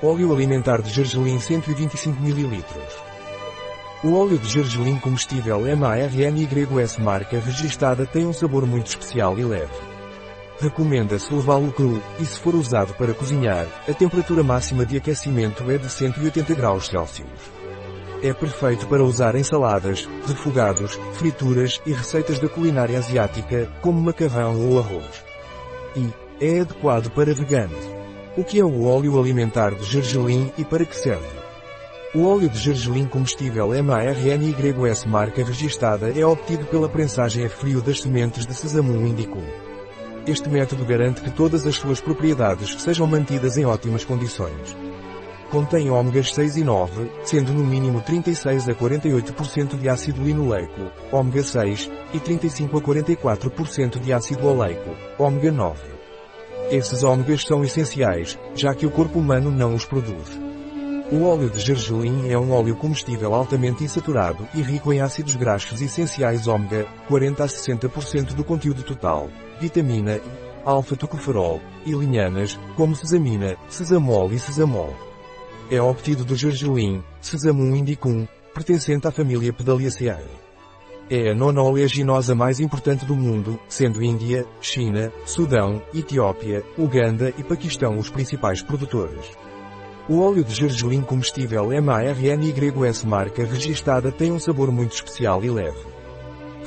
Óleo alimentar de gergelim 125 ml. O óleo de gergelim comestível MARNYS marca registada tem um sabor muito especial e leve. Recomenda-se levá-lo cru, e se for usado para cozinhar, a temperatura máxima de aquecimento é de 180 graus Celsius. É perfeito para usar em saladas, refogados, frituras e receitas da culinária asiática, como macarrão ou arroz. E é adequado para veganos. O que é o óleo alimentar de gergelim e para que serve? O óleo de gergelim comestível MARNYS marca registada é obtido pela prensagem a frio das sementes de Sesamum indicum. Este método garante que todas as suas propriedades sejam mantidas em ótimas condições. Contém ômegas 6 e 9, sendo no mínimo 36 a 48% de ácido linoleico, ômega 6, e 35 a 44% de ácido oleico, ômega 9. Esses ômegas são essenciais, já que o corpo humano não os produz. O óleo de gergelim é um óleo comestível altamente insaturado e rico em ácidos graxos essenciais ômega, 40 a 60% do conteúdo total, vitamina E, alfa-tocoferol, e linhanas, como sesamina, sesamol e sesamol. É obtido do gergelim, Sesamum indicum, pertencente à família Pedaliaceae. É a nona oleaginosa mais importante do mundo, sendo Índia, China, Sudão, Etiópia, Uganda e Paquistão os principais produtores. O óleo de gergelim comestível MARNYS marca registada tem um sabor muito especial e leve.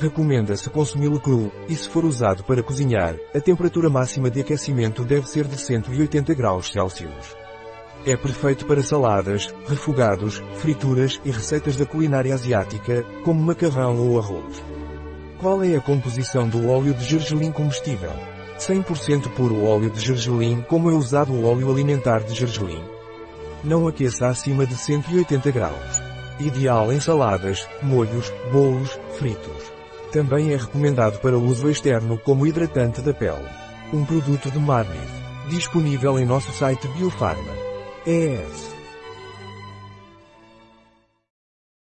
Recomenda-se consumi-lo cru, e se for usado para cozinhar, a temperatura máxima de aquecimento deve ser de 180 graus Celsius. É perfeito para saladas, refogados, frituras e receitas da culinária asiática, como macarrão ou arroz. Qual é a composição do óleo de gergelim comestível? 100% puro óleo de gergelim como é usado o óleo alimentar de gergelim. Não aqueça acima de 180 graus. Ideal em saladas, molhos, bolos, fritos. Também é recomendado para uso externo como hidratante da pele. Um produto de Marnif. Disponível em nosso site Biofarma. is.